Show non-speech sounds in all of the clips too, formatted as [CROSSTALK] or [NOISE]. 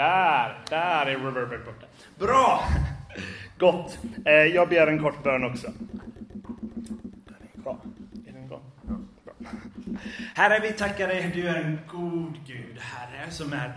Där, där är reverbet borta. Bra! Gott. Eh, jag ber en kort bön också. Bra. Är den igång? Bra. Herre, vi tackar dig. Du är en god Gud, Herre, som är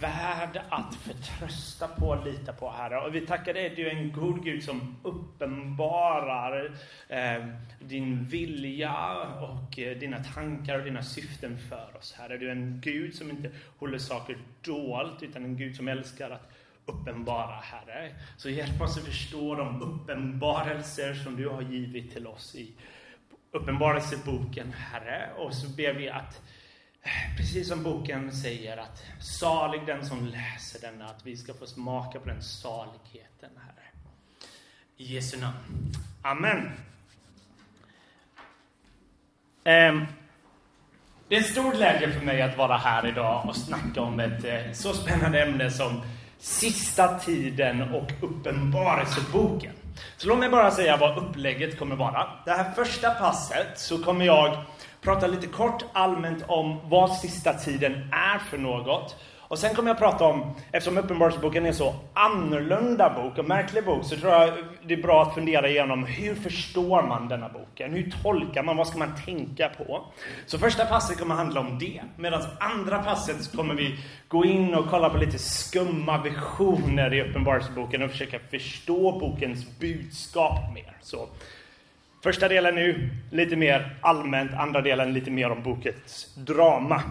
värd att förtrösta på och lita på, Herre. Och vi tackar dig, du är en god Gud som uppenbarar eh, din vilja och eh, dina tankar och dina syften för oss, Herre. Du är en Gud som inte håller saker dolt, utan en Gud som älskar att uppenbara, Herre. Så hjälp oss att förstå de uppenbarelser som du har givit till oss i Uppenbarelseboken, Herre. Och så ber vi att Precis som boken säger att salig den som läser denna, att vi ska få smaka på den saligheten, Herre. I Jesu namn. Amen. Ehm, det är en stor glädje för mig att vara här idag och snacka om ett eh, så spännande ämne som Sista tiden och Uppenbarelseboken. Så låt mig bara säga vad upplägget kommer vara. Det här första passet så kommer jag prata lite kort allmänt om vad sista tiden är för något. Och sen kommer jag prata om, eftersom Uppenbarelseboken är så annorlunda bok och märklig bok, så tror jag det är bra att fundera igenom hur förstår man denna boken? Hur tolkar man? Vad ska man tänka på? Så första passet kommer handla om det. Medan andra passet kommer vi gå in och kolla på lite skumma visioner i Uppenbarelseboken och försöka förstå bokens budskap mer. Så Första delen nu lite mer allmänt, andra delen lite mer om bokens drama.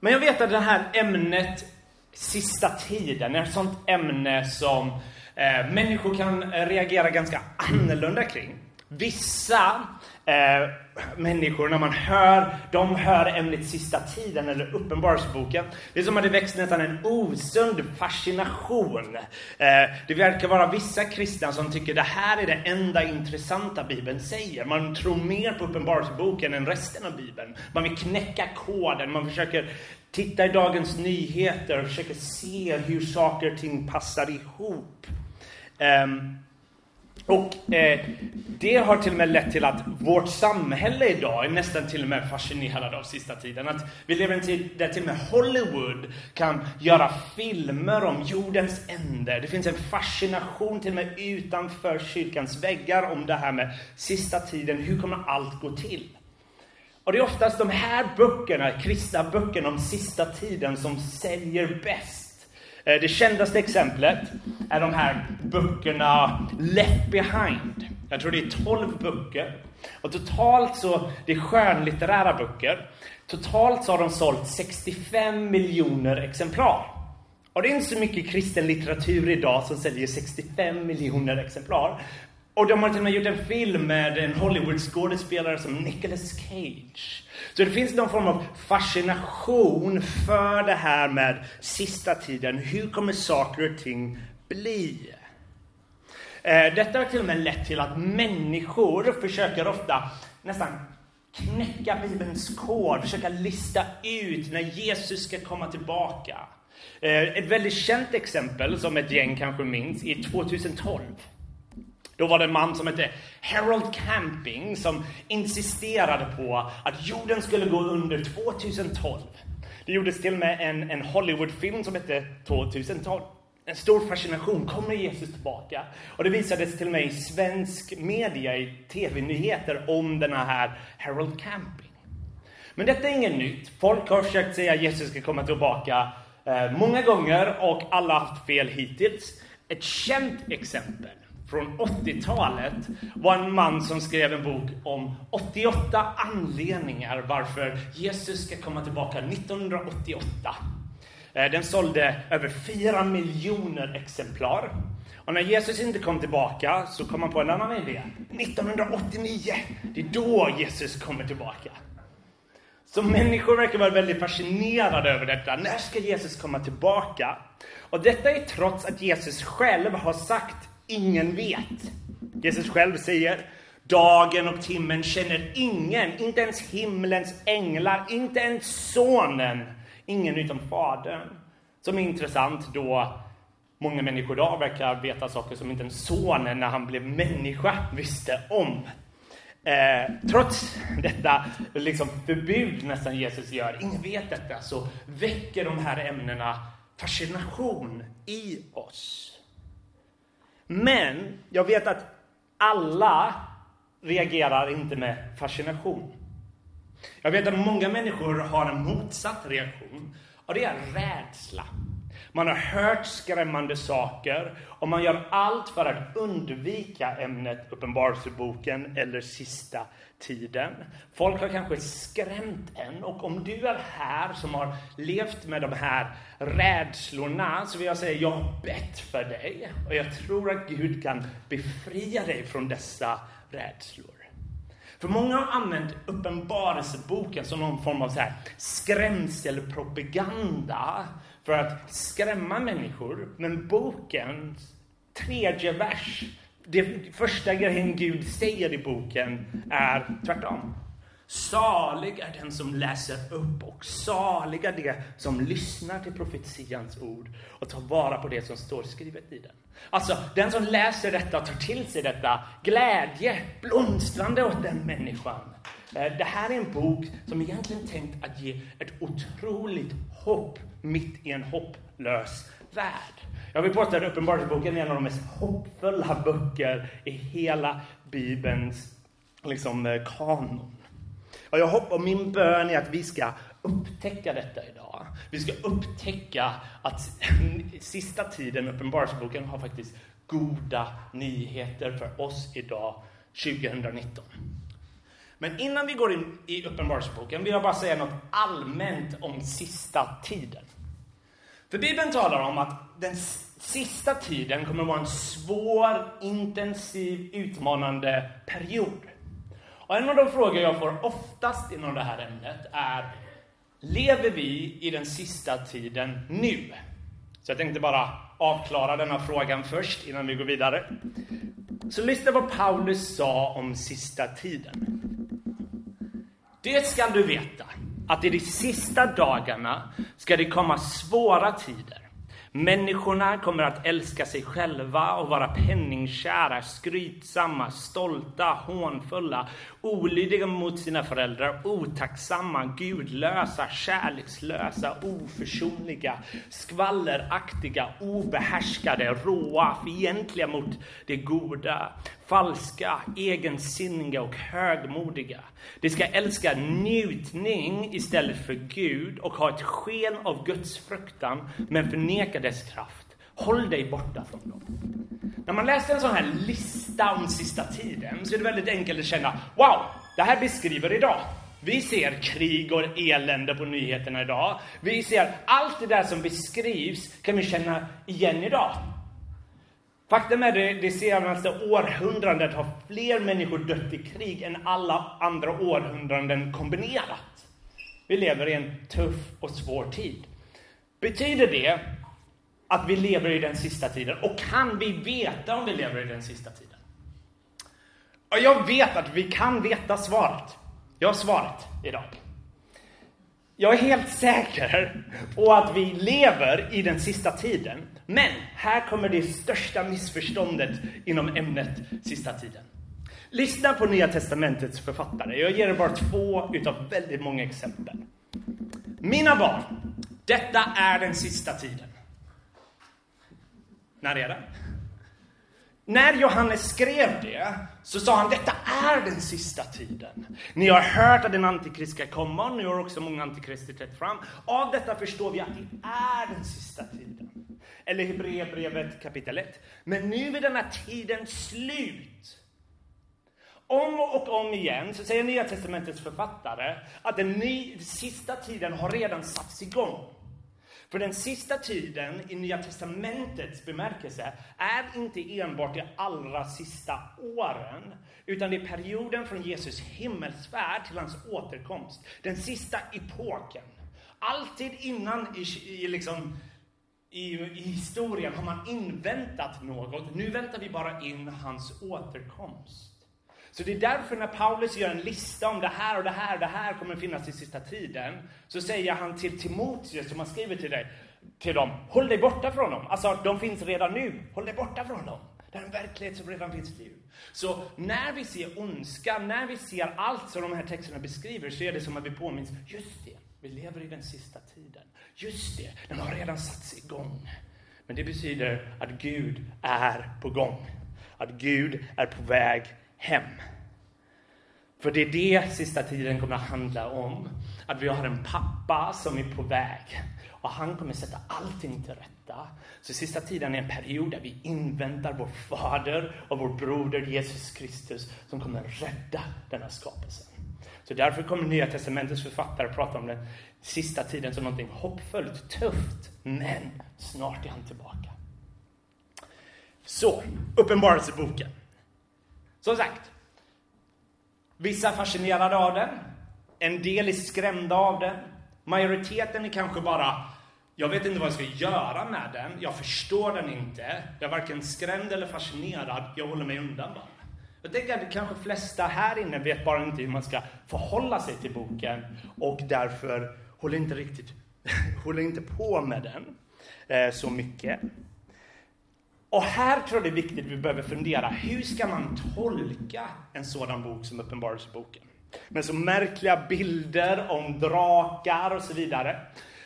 Men jag vet att det här ämnet sista tiden är ett sånt ämne som eh, människor kan reagera ganska annorlunda kring. Vissa eh, människor, när man hör, de hör ämnet sista tiden eller uppenbarelseboken. Det är som att det växt nästan en osund fascination. Eh, det verkar vara vissa kristna som tycker det här är det enda intressanta Bibeln säger. Man tror mer på uppenbarelseboken än resten av Bibeln. Man vill knäcka koden, man försöker titta i Dagens Nyheter och försöker se hur saker och ting passar ihop. Eh, och eh, det har till och med lett till att vårt samhälle idag är nästan till och med fascinerad av sista tiden. Att vi lever i en tid där till och med Hollywood kan göra filmer om jordens ände. Det finns en fascination till och med utanför kyrkans väggar om det här med sista tiden. Hur kommer allt gå till? Och det är oftast de här böckerna, kristna böckerna om sista tiden som säljer bäst. Eh, det kändaste exemplet är de här böckerna Left Behind. Jag tror det är 12 böcker. Och totalt så, det är skönlitterära böcker. Totalt så har de sålt 65 miljoner exemplar. Och det är inte så mycket kristen litteratur idag som säljer 65 miljoner exemplar. Och de har till och med gjort en film med en Hollywood-skådespelare som Nicolas Cage. Så det finns någon form av fascination för det här med sista tiden. Hur kommer saker och ting bli? Eh, detta har till och med lett till att människor försöker ofta nästan knäcka Bibelns kod, försöka lista ut när Jesus ska komma tillbaka. Eh, ett väldigt känt exempel, som ett gäng kanske minns, är 2012. Då var det en man som hette Harold Camping som insisterade på att jorden skulle gå under 2012. Det gjordes till och med en, en Hollywoodfilm som hette 2012. En stor fascination. Kommer Jesus tillbaka? Och det visades till och med i svensk media, i tv-nyheter, om den här Harold Camping. Men detta är inget nytt. Folk har försökt säga att Jesus ska komma tillbaka eh, många gånger och alla har haft fel hittills. Ett känt exempel från 80-talet var en man som skrev en bok om 88 anledningar varför Jesus ska komma tillbaka 1988. Eh, den sålde över 4 miljoner exemplar. Och när Jesus inte kom tillbaka så kom han på en annan idé. 1989, det är då Jesus kommer tillbaka. Så människor verkar vara väldigt fascinerade över detta. När ska Jesus komma tillbaka? Och detta är trots att Jesus själv har sagt ingen vet. Jesus själv säger Dagen och timmen känner ingen, inte ens himlens änglar, inte ens sonen, ingen utom fadern. Som är intressant då många människor idag verkar veta saker som inte ens sonen när han blev människa visste om. Eh, trots detta liksom förbud nästan Jesus gör, ingen vet detta, så väcker de här ämnena fascination i oss. Men jag vet att alla reagerar inte med fascination. Jag vet att många människor har en motsatt reaktion och det är rädsla. Man har hört skrämmande saker och man gör allt för att undvika ämnet Uppenbarelseboken eller sista tiden. Folk har kanske skrämt en och om du är här som har levt med de här rädslorna så vill jag säga jag har bett för dig och jag tror att Gud kan befria dig från dessa rädslor. För många har använt Uppenbarelseboken som någon form av så här skrämselpropaganda för att skrämma människor. Men bokens tredje vers, det första grejen Gud säger i boken är tvärtom. Salig är den som läser upp och salig är det som lyssnar till profetians ord och tar vara på det som står skrivet i den. Alltså, den som läser detta och tar till sig detta, glädje, blomstrande åt den människan. Eh, det här är en bok som egentligen är tänkt att ge ett otroligt hopp mitt i en hopplös värld. Jag vill påstå att Uppenbarelseboken är en av de mest hoppfulla böcker i hela Bibelns liksom, eh, kanon. Och jag hoppas, min bön är att vi ska upptäcka detta idag. Vi ska upptäcka att [LAUGHS] sista tiden, Uppenbarelseboken, har faktiskt goda nyheter för oss idag, 2019. Men innan vi går in i Uppenbarelseboken vill jag bara säga något allmänt om sista tiden. För Bibeln talar om att den sista tiden kommer att vara en svår, intensiv, utmanande period. Och en av de frågor jag får oftast inom det här ämnet är Lever vi i den sista tiden nu? Så jag tänkte bara avklara denna frågan först innan vi går vidare. Så lyssna vad Paulus sa om sista tiden. Det ska du veta, att i de sista dagarna ska det komma svåra tider. Människorna kommer att älska sig själva och vara penningkära, skrytsamma, stolta, hånfulla, olydiga mot sina föräldrar, otacksamma, gudlösa, kärlekslösa, oförsonliga, skvalleraktiga, obehärskade, råa, fientliga mot det goda, falska, egensinniga och högmodiga. De ska älska njutning istället för Gud och ha ett sken av Guds fruktan men förneka dess kraft. Håll dig borta från dem. När man läser en sån här lista om sista tiden så är det väldigt enkelt att känna Wow, det här beskriver idag. Vi ser krig och elände på nyheterna idag. Vi ser allt det där som beskrivs kan vi känna igen idag. Faktum är att det senaste århundradet har fler människor dött i krig än alla andra århundraden kombinerat. Vi lever i en tuff och svår tid. Betyder det att vi lever i den sista tiden? Och kan vi veta om vi lever i den sista tiden? Och jag vet att vi kan veta svaret. Jag har svaret idag. Jag är helt säker på att vi lever i den sista tiden. Men här kommer det största missförståndet inom ämnet sista tiden. Lyssna på Nya Testamentets författare. Jag ger er bara två utav väldigt många exempel. Mina barn, detta är den sista tiden. När är det? När Johannes skrev det så sa han detta är den sista tiden. Ni har hört att en antikrist ska komma och nu har också många antikrister trätt fram. Av detta förstår vi att det är den sista tiden. Eller Hebreerbrevet kapitel 1. Men nu är den här tiden slut. Om och om igen så säger Nya Testamentets författare att den ny, sista tiden har redan satts igång. För den sista tiden i Nya Testamentets bemärkelse är inte enbart de allra sista åren, utan det är perioden från Jesus himmelsfärd till hans återkomst. Den sista epoken. Alltid innan i, i, liksom, i, i historien har man inväntat något. Nu väntar vi bara in hans återkomst. Så det är därför när Paulus gör en lista om det här och det här och det här kommer finnas i sista tiden, så säger han till Timoteus, som han skriver till dig, till dem, håll dig borta från dem. Alltså, de finns redan nu, håll dig borta från dem. Det är en verklighet som redan finns i liv. Så när vi ser ondska, när vi ser allt som de här texterna beskriver, så är det som att vi påminns, just det, vi lever i den sista tiden. Just det, den har redan satts igång. Men det betyder att Gud är på gång. Att Gud är på väg hem. För det är det sista tiden kommer att handla om. Att vi har en pappa som är på väg. Och han kommer sätta allting till rätta. Så sista tiden är en period där vi inväntar vår fader och vår broder Jesus Kristus som kommer rädda denna skapelse. Så därför kommer Nya Testamentets författare prata om den sista tiden som någonting hoppfullt, tufft, men snart är han tillbaka. Så, Uppenbarelseboken. Som sagt, vissa är fascinerade av den, en del är skrämda av den, majoriteten är kanske bara jag vet inte vad jag ska göra med den, jag förstår den inte, jag är varken skrämd eller fascinerad, jag håller mig undan bara. Jag tänker att kanske flesta här inne vet bara inte hur man ska förhålla sig till boken och därför håller inte riktigt [LAUGHS] håller inte på med den eh, så mycket. Och här tror jag det är viktigt att vi behöver fundera, hur ska man tolka en sådan bok som Uppenbarelseboken? Med så märkliga bilder om drakar och så vidare.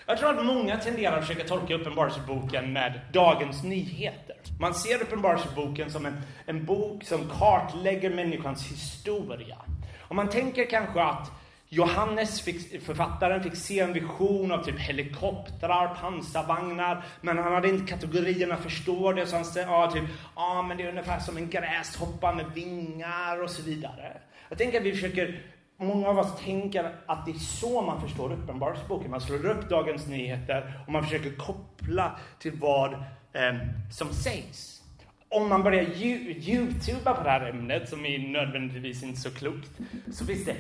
Jag tror att många tenderar att försöka tolka Uppenbarelseboken med Dagens Nyheter. Man ser Uppenbarelseboken som en, en bok som kartlägger människans historia. Och man tänker kanske att Johannes, fick, författaren, fick se en vision av typ helikoptrar, pansarvagnar, men han hade inte kategorierna förstå det, så han sa ja, typ, ja, men det är ungefär som en gräshoppa med vingar och så vidare. Jag tänker att vi försöker Många av oss tänker att det är så man förstår Uppenbarelseboken. Man slår upp Dagens Nyheter och man försöker koppla till vad eh, som sägs. Om man börjar youtuba på det här ämnet, som är nödvändigtvis inte så klokt, så finns det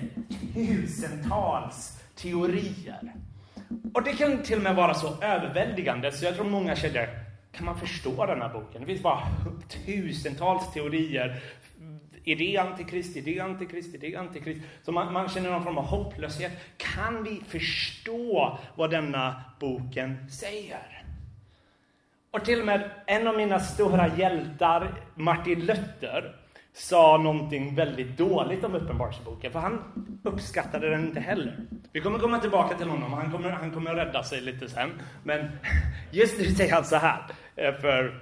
tusentals teorier. Och det kan till och med vara så överväldigande, så jag tror många känner, kan man förstå den här boken? Det finns bara tusentals teorier är det antikrist? Är det antikrist? Är det antikrist? Så man, man känner någon form av hopplöshet. Kan vi förstå vad denna boken säger? Och till och med en av mina stora hjältar, Martin Luther, sa någonting väldigt dåligt om Uppenbarelseboken, för han uppskattade den inte heller. Vi kommer komma tillbaka till honom, han kommer, han kommer rädda sig lite sen. Men [LAUGHS] just nu säger han så här, eh, för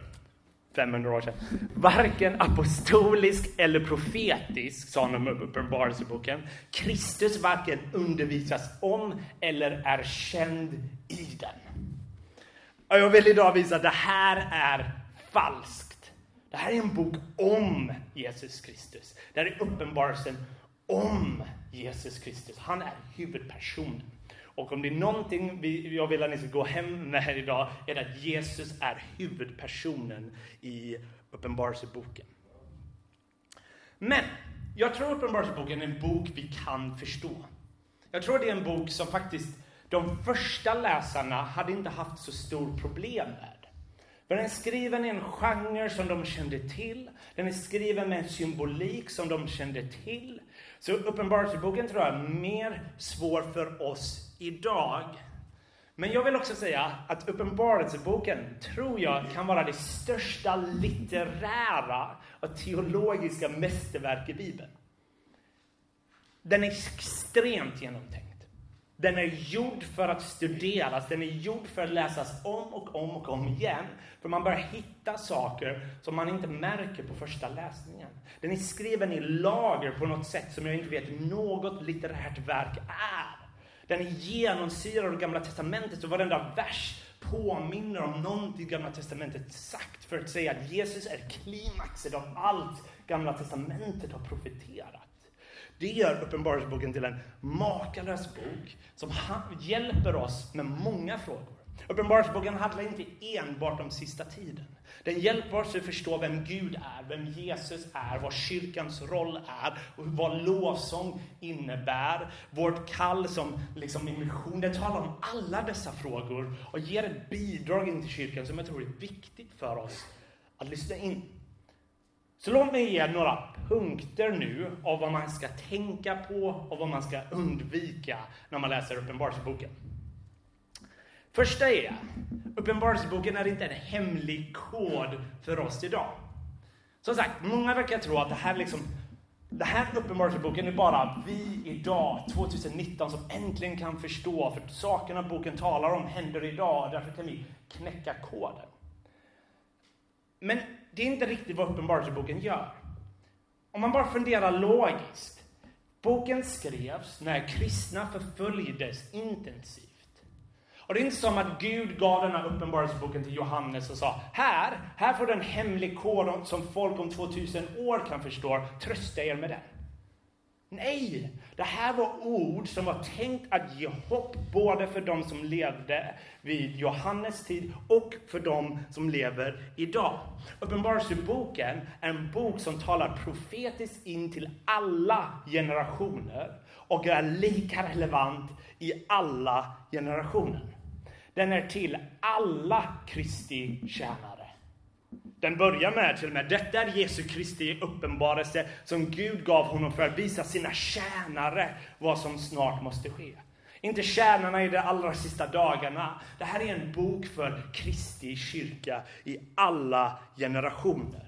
500 år sedan. Varken apostolisk eller profetisk, sa han om Uppenbarelseboken. Kristus varken undervisas om eller är känd i den. Och jag vill idag visa att det här är falskt. Det här är en bok om Jesus Kristus. Det här är uppenbarelsen om Jesus Kristus. Han är huvudpersonen. Och om det är någonting vi, jag vill att ni ska gå hem med här idag, är det att Jesus är huvudpersonen i Uppenbarelseboken. Men jag tror Uppenbarelseboken är en bok vi kan förstå. Jag tror det är en bok som faktiskt de första läsarna hade inte haft så stor problem med. För den är skriven i en genre som de kände till. Den är skriven med en symbolik som de kände till. Så Uppenbarelseboken tror jag är mer svår för oss idag. Men jag vill också säga att Uppenbarelseboken tror jag kan vara det största litterära och teologiska mästerverk i Bibeln. Den är extremt genomtänkt. Den är gjord för att studeras, den är gjord för att läsas om och om och om igen. För man börjar hitta saker som man inte märker på första läsningen. Den är skriven i lager på något sätt som jag inte vet något litterärt verk är. Den är genomsyrad av Gamla Testamentet och varenda vers påminner om någonting Gamla Testamentet sagt för att säga att Jesus är klimaxet av allt Gamla Testamentet har profeterat. Det gör Uppenbarelseboken till en makalös bok som hjälper oss med många frågor. Uppenbarelseboken handlar inte enbart om sista tiden. Den hjälper oss att förstå vem Gud är, vem Jesus är, vad kyrkans roll är och vad lovsång innebär. Vårt kall som liksom mission. Den talar om alla dessa frågor och ger ett bidrag in till kyrkan som jag tror är viktigt för oss att lyssna in. Så låt mig ge några punkter nu av vad man ska tänka på och vad man ska undvika när man läser Uppenbarelseboken. Första är, Uppenbarelseboken är inte en hemlig kod för oss idag. Som sagt, många verkar tro att det här liksom det här uppenbarelseboken är bara vi idag, 2019, som äntligen kan förstå, för sakerna boken talar om händer idag, därför kan vi knäcka koden. Men det är inte riktigt vad uppenbarelseboken gör. Om man bara funderar logiskt. Boken skrevs när kristna förföljdes intensivt. Och det är inte som att Gud gav den här uppenbarelseboken till Johannes och sa Här, här får du en hemlig kod som folk om 2000 år kan förstå. Trösta er med den. Nej, det här var ord som var tänkt att ge hopp både för de som levde vid Johannes tid och för de som lever idag. Uppenbarelseboken är en bok som talar profetiskt in till alla generationer och är lika relevant i alla generationer. Den är till alla Kristi tjänare. Den börjar med till och med, detta är Jesu Kristi uppenbarelse som Gud gav honom för att visa sina tjänare vad som snart måste ske. Inte tjänarna i de allra sista dagarna. Det här är en bok för Kristi kyrka i alla generationer.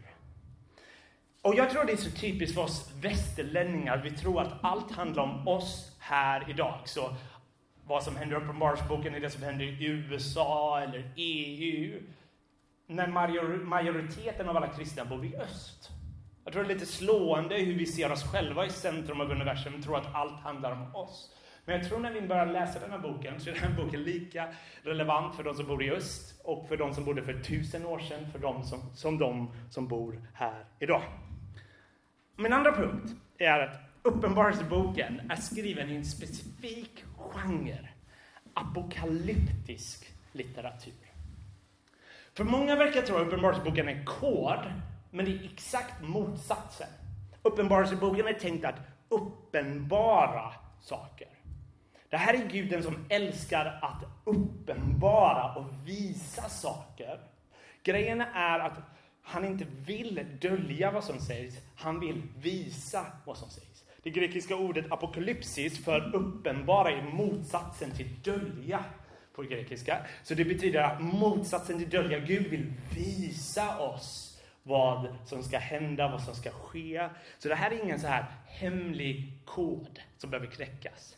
Och jag tror det är så typiskt för oss västerlänningar. Vi tror att allt handlar om oss här idag. Så vad som händer i Uppenbarelseboken är det som händer i USA eller EU när majoriteten av alla kristna bor i öst. Jag tror det är lite slående hur vi ser oss själva i centrum av universum, tror att allt handlar om oss. Men jag tror när vi börjar läsa den här boken så är den här boken lika relevant för de som bor i öst och för de som bodde för tusen år sedan, för de som, som de som bor här idag. Min andra punkt är att Uppenbarelseboken är skriven i en specifik genre, apokalyptisk litteratur. För många verkar tro att Uppenbarelseboken är kod, men det är exakt motsatsen. Uppenbarelseboken är tänkt att uppenbara saker. Det här är guden som älskar att uppenbara och visa saker. Grejen är att han inte vill dölja vad som sägs, han vill visa vad som sägs. Det grekiska ordet apokalypsis för uppenbara är motsatsen till dölja på grekiska. Så det betyder att motsatsen till dölja, Gud vill visa oss vad som ska hända, vad som ska ske. Så det här är ingen så här hemlig kod som behöver knäckas.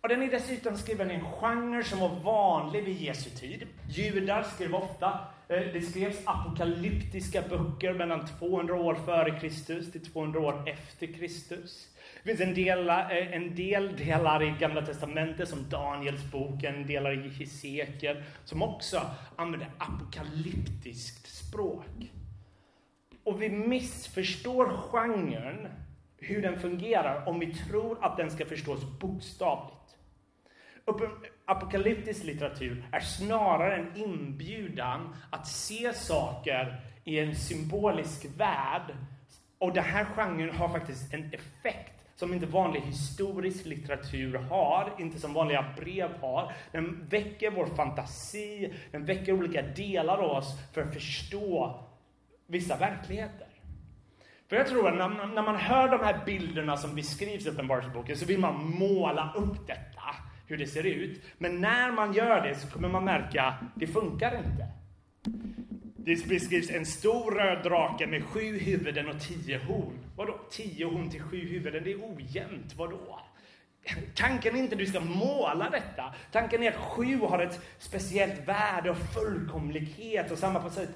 Och den är dessutom skriven i en genre som var vanlig vid Jesu tid. Judar skrev ofta, eh, det skrevs apokalyptiska böcker mellan 200 år före Kristus till 200 år efter Kristus. Det finns en del, eh, en del delar i Gamla Testamentet, som Daniels boken, delar i Hesekiel, som också använder apokalyptiskt språk. Och vi missförstår genren, hur den fungerar, om vi tror att den ska förstås bokstavligt. Apokalyptisk litteratur är snarare en inbjudan att se saker i en symbolisk värld. Och den här genren har faktiskt en effekt som inte vanlig historisk litteratur har, inte som vanliga brev har. Den väcker vår fantasi, den väcker olika delar av oss för att förstå vissa verkligheter. För jag tror att när, när man hör de här bilderna som beskrivs i Uppenbarelseboken så vill man måla upp detta, hur det ser ut. Men när man gör det så kommer man märka det funkar inte. Det beskrivs en stor röd drake med sju huvuden och tio horn. Vadå? Tio horn till sju huvuden? Det är ojämnt. Vadå? Tanken är inte att du ska måla detta. Tanken är att sju har ett speciellt värde och fullkomlighet och samma på sätt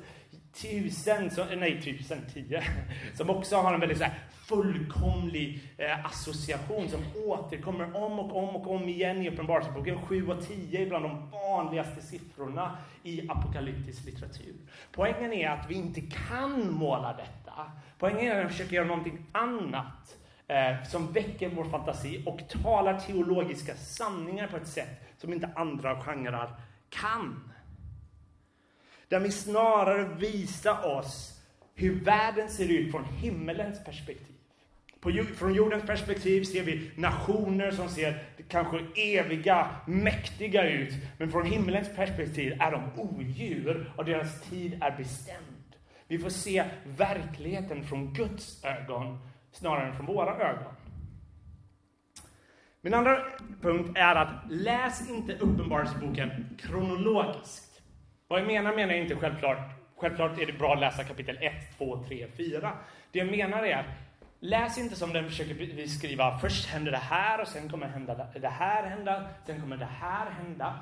tusen, som, nej tusen, tio, [LAUGHS] som också har en väldigt så här, fullkomlig eh, association som återkommer om och om och om igen i Uppenbarelseboken. 7 och 10 är bland de vanligaste siffrorna i apokalyptisk litteratur. Poängen är att vi inte kan måla detta. Poängen är att vi försöker göra någonting annat eh, som väcker vår fantasi och talar teologiska sanningar på ett sätt som inte andra genrer kan. Där vi snarare visar oss hur världen ser ut från himmelens perspektiv. På, från jordens perspektiv ser vi nationer som ser kanske eviga, mäktiga ut. Men från himmelens perspektiv är de odjur och deras tid är bestämd. Vi får se verkligheten från Guds ögon snarare än från våra ögon. Min andra punkt är att läs inte Uppenbarelseboken kronologiskt. Vad jag menar menar jag inte självklart självklart är det bra att läsa kapitel 1, 2, 3, 4. Det jag menar är att läs inte som den försöker beskriva, först händer det här och sen kommer hända det här hända, sen kommer det här hända.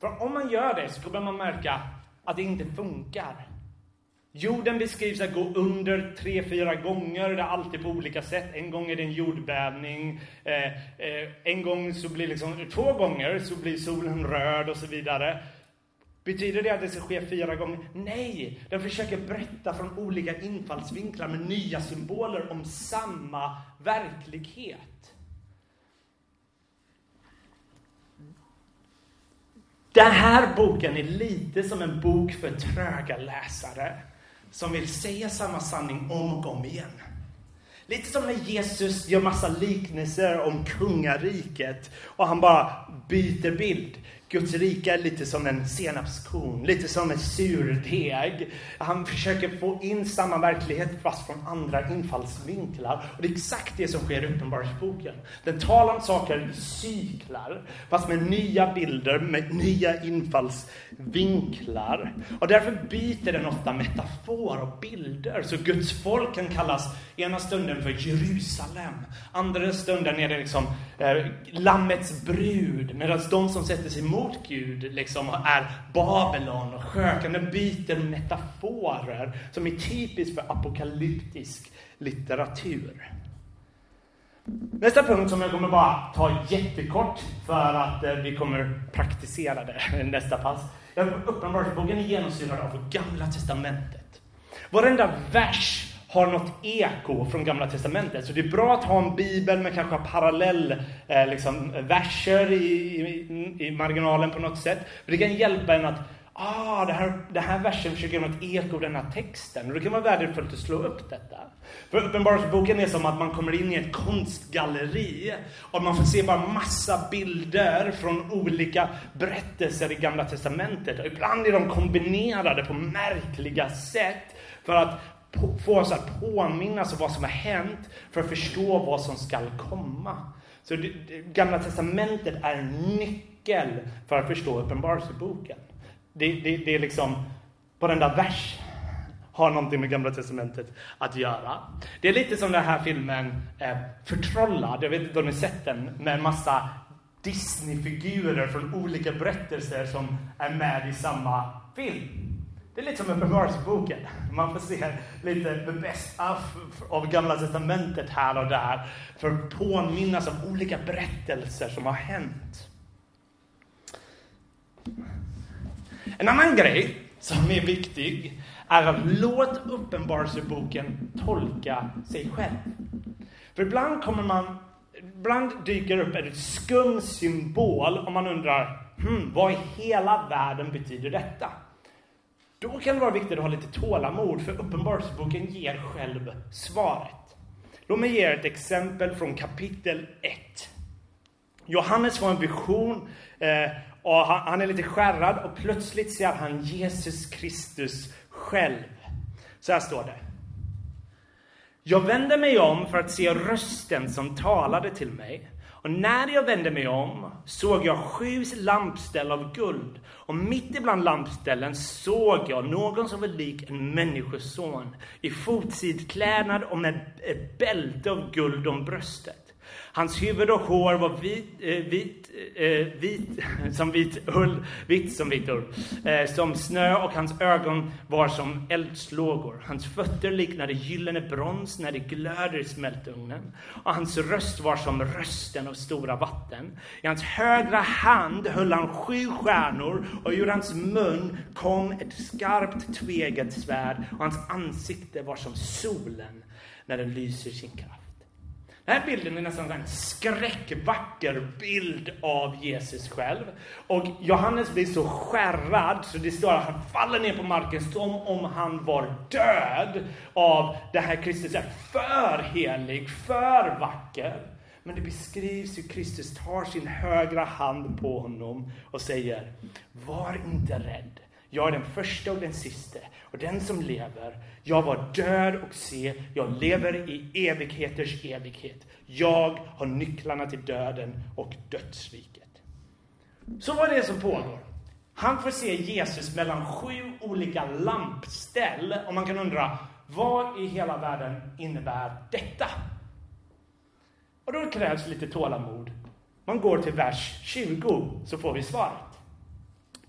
För om man gör det så kommer man märka att det inte funkar. Jorden beskrivs att gå under tre, fyra gånger. Det är alltid på olika sätt. En gång är det en jordbävning. Eh, eh, en gång så blir liksom, två gånger så blir solen röd och så vidare. Betyder det att det ska ske fyra gånger? Nej! Den försöker berätta från olika infallsvinklar med nya symboler om samma verklighet. Den här boken är lite som en bok för tröga läsare som vill säga samma sanning om och om igen. Lite som när Jesus gör massa liknelser om kungariket och han bara byter bild. Guds rike är lite som en senapskorn, lite som en surdeg. Han försöker få in samma verklighet fast från andra infallsvinklar. Och det är exakt det som sker i Uppenbarelseboken. Den talar om saker i cyklar, fast med nya bilder, med nya infallsvinklar. Och därför byter den ofta metafor och bilder. Så Guds folk kan kallas ena stunden för Jerusalem, andra stunden är det liksom eh, Lammets brud, medan de som sätter sig emot mot Gud liksom är Babylon och sjöken. Den byter metaforer som är typiskt för apokalyptisk litteratur. Nästa punkt som jag kommer bara ta jättekort för att eh, vi kommer praktisera det [LAUGHS] nästa pass. Uppenbarelseboken är genomsyrad av Gamla Testamentet. Varenda vers har något eko från Gamla Testamentet. Så det är bra att ha en bibel med kanske parallell eh, liksom, verser i, i, i, marginalen på något sätt. För det kan hjälpa en att ah, den här, det här versen försöker ge något eko av den här texten. Och det kan vara värdefullt att slå upp detta. För Uppenbarelseboken är som att man kommer in i ett konstgalleri och man får se bara massa bilder från olika berättelser i Gamla Testamentet. Och ibland är de kombinerade på märkliga sätt för att få oss att påminnas om vad som har hänt för att förstå vad som skall komma. Så det, det, Gamla Testamentet är en nyckel för att förstå Uppenbarelseboken. Det, det, det är liksom, varenda vers har någonting med Gamla Testamentet att göra. Det är lite som den här filmen eh, Förtrollad, jag vet inte om ni sett den, med en massa Disney-figurer från olika berättelser som är med i samma film. Det är lite som Uppenbarelseboken. Man får se lite the best of, av Gamla Testamentet här och där för att påminnas om olika berättelser som har hänt. En annan grej som är viktig är att låt Uppenbarelseboken tolka sig själv. För ibland kommer man ibland dyker upp en skum symbol och man undrar hmm, vad i hela världen betyder detta? Då kan det vara viktigt att ha lite tålamod, för Uppenbarelseboken ger själv svaret. Låt mig ge er ett exempel från kapitel 1. Johannes får en vision eh, och han är lite skärrad och plötsligt ser han Jesus Kristus själv. Så här står det. Jag vände mig om för att se rösten som talade till mig. Och när jag vände mig om såg jag sju lampställ av guld. Och mitt ibland lampställen såg jag någon som var lik en människoson i fotsidklädnad och med ett bälte av guld om bröstet. Hans huvud och hår var vit, eh, vit, eh, eh vit [LAUGHS] som vit ull, vitt som vit ull, eh, som snö och hans ögon var som eldslågor. Hans fötter liknade gyllene brons när det glöder i smältugnen och hans röst var som rösten av stora vatten. I hans högra hand höll han sju stjärnor och ur hans mun kom ett skarpt tvegat svärd och hans ansikte var som solen när den lyser sin kraft. Den här bilden är nästan en skräckvacker bild av Jesus själv. Och Johannes blir så skärrad så det står att han faller ner på marken som om han var död av det här Kristus är för helig, för vacker. Men det beskrivs hur Kristus tar sin högra hand på honom och säger Var inte rädd. Jag är den första och den siste och den som lever. Jag var död och se, jag lever i evigheters evighet. Jag har nycklarna till döden och dödsriket. Så vad är det som pågår? Han får se Jesus mellan sju olika lampställ och man kan undra, vad i hela världen innebär detta? Och då krävs lite tålamod. Man går till vers 20 så får vi svaret.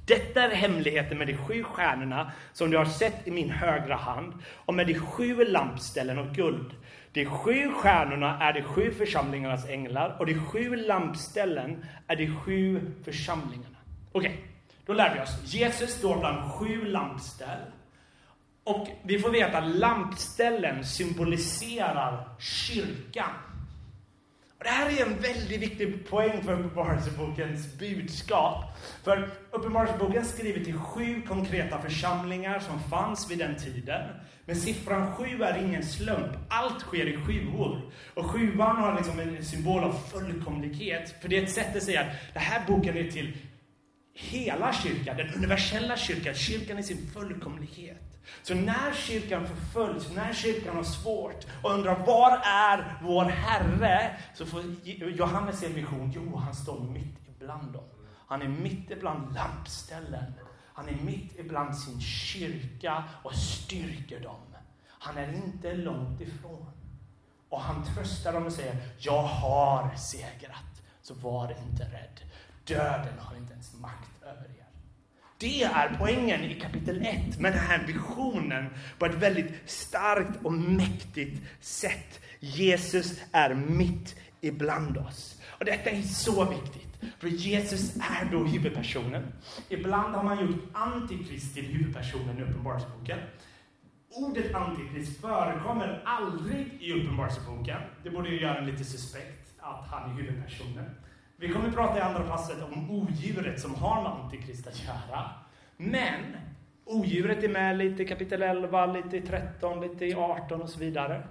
Detta är hemligheten med de sju stjärnorna som du har sett i min högra hand och med de sju lampställen och guld. De sju stjärnorna är de sju församlingarnas änglar och de sju lampställen är de sju församlingarna. Okej, okay, då lär vi oss. Jesus står bland sju lampställ. Och vi får veta att lampställen symboliserar kyrkan. Och det här är en väldigt viktig poäng för Uppenbarelsebokens budskap. För Uppenbarelseboken skriver till sju konkreta församlingar som fanns vid den tiden. Men siffran sju är ingen slump. Allt sker i sjuor. Och sjuan har liksom en symbol av fullkomlighet. För det är ett sätt att säga att den här boken är till hela kyrkan, den universella kyrkan, kyrkan i sin fullkomlighet. Så när kyrkan förföljs, när kyrkan har svårt och undrar var är vår Herre? Så får Johannes en vision, jo han står mitt ibland dem. Han är mitt ibland lampställen. Han är mitt ibland sin kyrka och styrker dem. Han är inte långt ifrån. Och han tröstar dem och säger, jag har segrat, så var inte rädd. Döden har inte ens makt över er. Det är poängen i kapitel 1 med den här visionen på ett väldigt starkt och mäktigt sätt. Jesus är mitt ibland oss. Och detta är så viktigt, för Jesus är då huvudpersonen. Ibland har man gjort Antikrist till huvudpersonen i Uppenbarelseboken. Ordet Antikrist förekommer aldrig i Uppenbarelseboken. Det borde ju göra en lite suspekt att han är huvudpersonen. Vi kommer att prata i andra passet om odjuret som har med Antikrist att göra. Men odjuret är med lite i kapitel 11, lite i 13, lite i 18 och så vidare.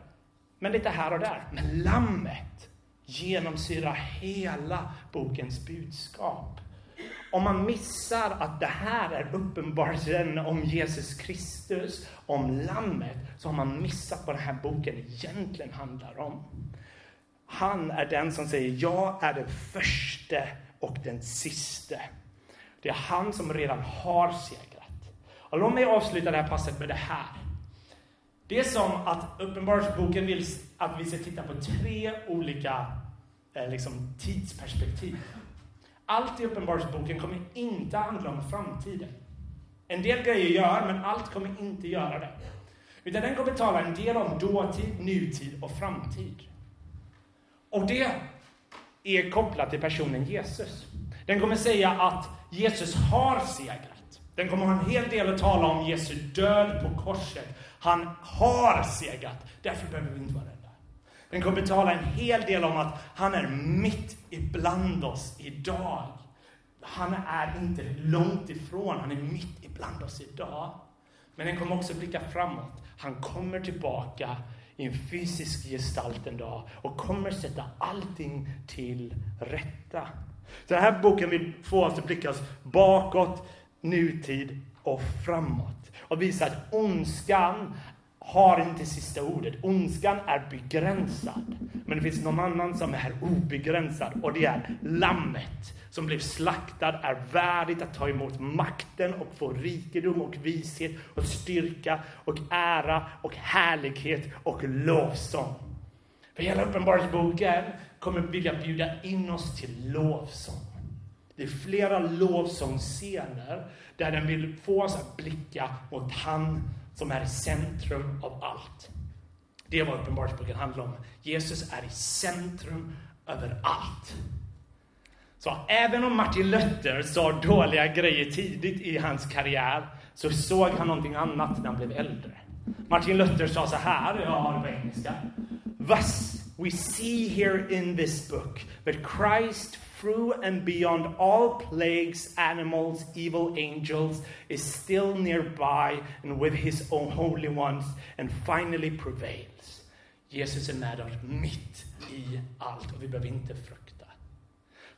Men lite här och där. Men lammet genomsyrar hela bokens budskap. Om man missar att det här är uppenbarelsen om Jesus Kristus, om lammet, så har man missat vad den här boken egentligen handlar om. Han är den som säger, jag är den första och den siste. Det är han som redan har segrat. Och låt mig avsluta det här passet med det här. Det är som att Uppenbarelseboken vill att vi ska titta på tre olika eh, liksom, tidsperspektiv. Allt i Uppenbarelseboken kommer inte handla om framtiden. En del grejer gör, men allt kommer inte göra det. Utan den kommer tala en del om dåtid, nutid och framtid. Och det är kopplat till personen Jesus. Den kommer säga att Jesus har segrat. Den kommer ha en hel del att tala om Jesu död på korset. Han har segrat. Därför behöver vi inte vara rädda. Den kommer tala en hel del om att han är mitt ibland oss idag. Han är inte långt ifrån, han är mitt ibland oss idag. Men den kommer också blicka framåt. Han kommer tillbaka i en fysisk gestalt en dag och kommer sätta allting till rätta. Så den här boken vill få oss att blicka bakåt, nutid och framåt. Och visa att ondskan har inte sista ordet. Ondskan är begränsad. Men det finns någon annan som är obegränsad och det är Lammet som blev slaktad är värdigt att ta emot makten och få rikedom och vishet och styrka och ära och härlighet och lovsång. För hela Uppenbarelseboken kommer vilja bjuda in oss till lovsång. Det är flera lovsångsscener där den vill få oss att blicka mot han som är i centrum av allt. Det är vad Uppenbarelseboken handlar om. Jesus är i centrum över allt. Så även om Martin Luther sa dåliga grejer tidigt i hans karriär så såg han någonting annat när han blev äldre. Martin Luther sa så här, jag har det på engelska. Thus we see here in this book that Christ through and beyond all plagues, animals, evil angels is still nearby and with his own holy ones and finally prevails. Jesus är med oss mitt i allt och vi behöver inte frukta.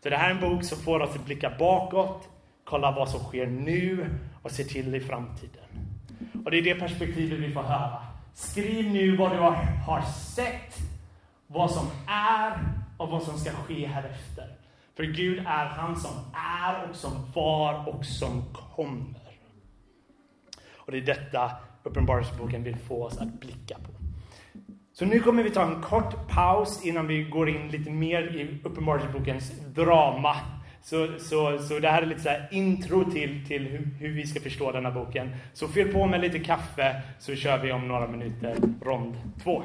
Så det här är en bok som får oss att blicka bakåt, kolla vad som sker nu och se till i framtiden. Och det är det perspektivet vi får höra. Skriv nu vad du har, sett, vad som är och vad som ska ske härefter. För Gud är han som är och som var och som kommer. Och det är detta Uppenbarelseboken vill få oss att blicka på. Så nu kommer vi ta en kort paus innan vi går in lite mer i Uppenbarelsebokens drama. Så, så, så det här är lite så intro till, till hur, hur, vi ska förstå denna boken. Så fyll på med lite kaffe så kör vi om några minuter rond två.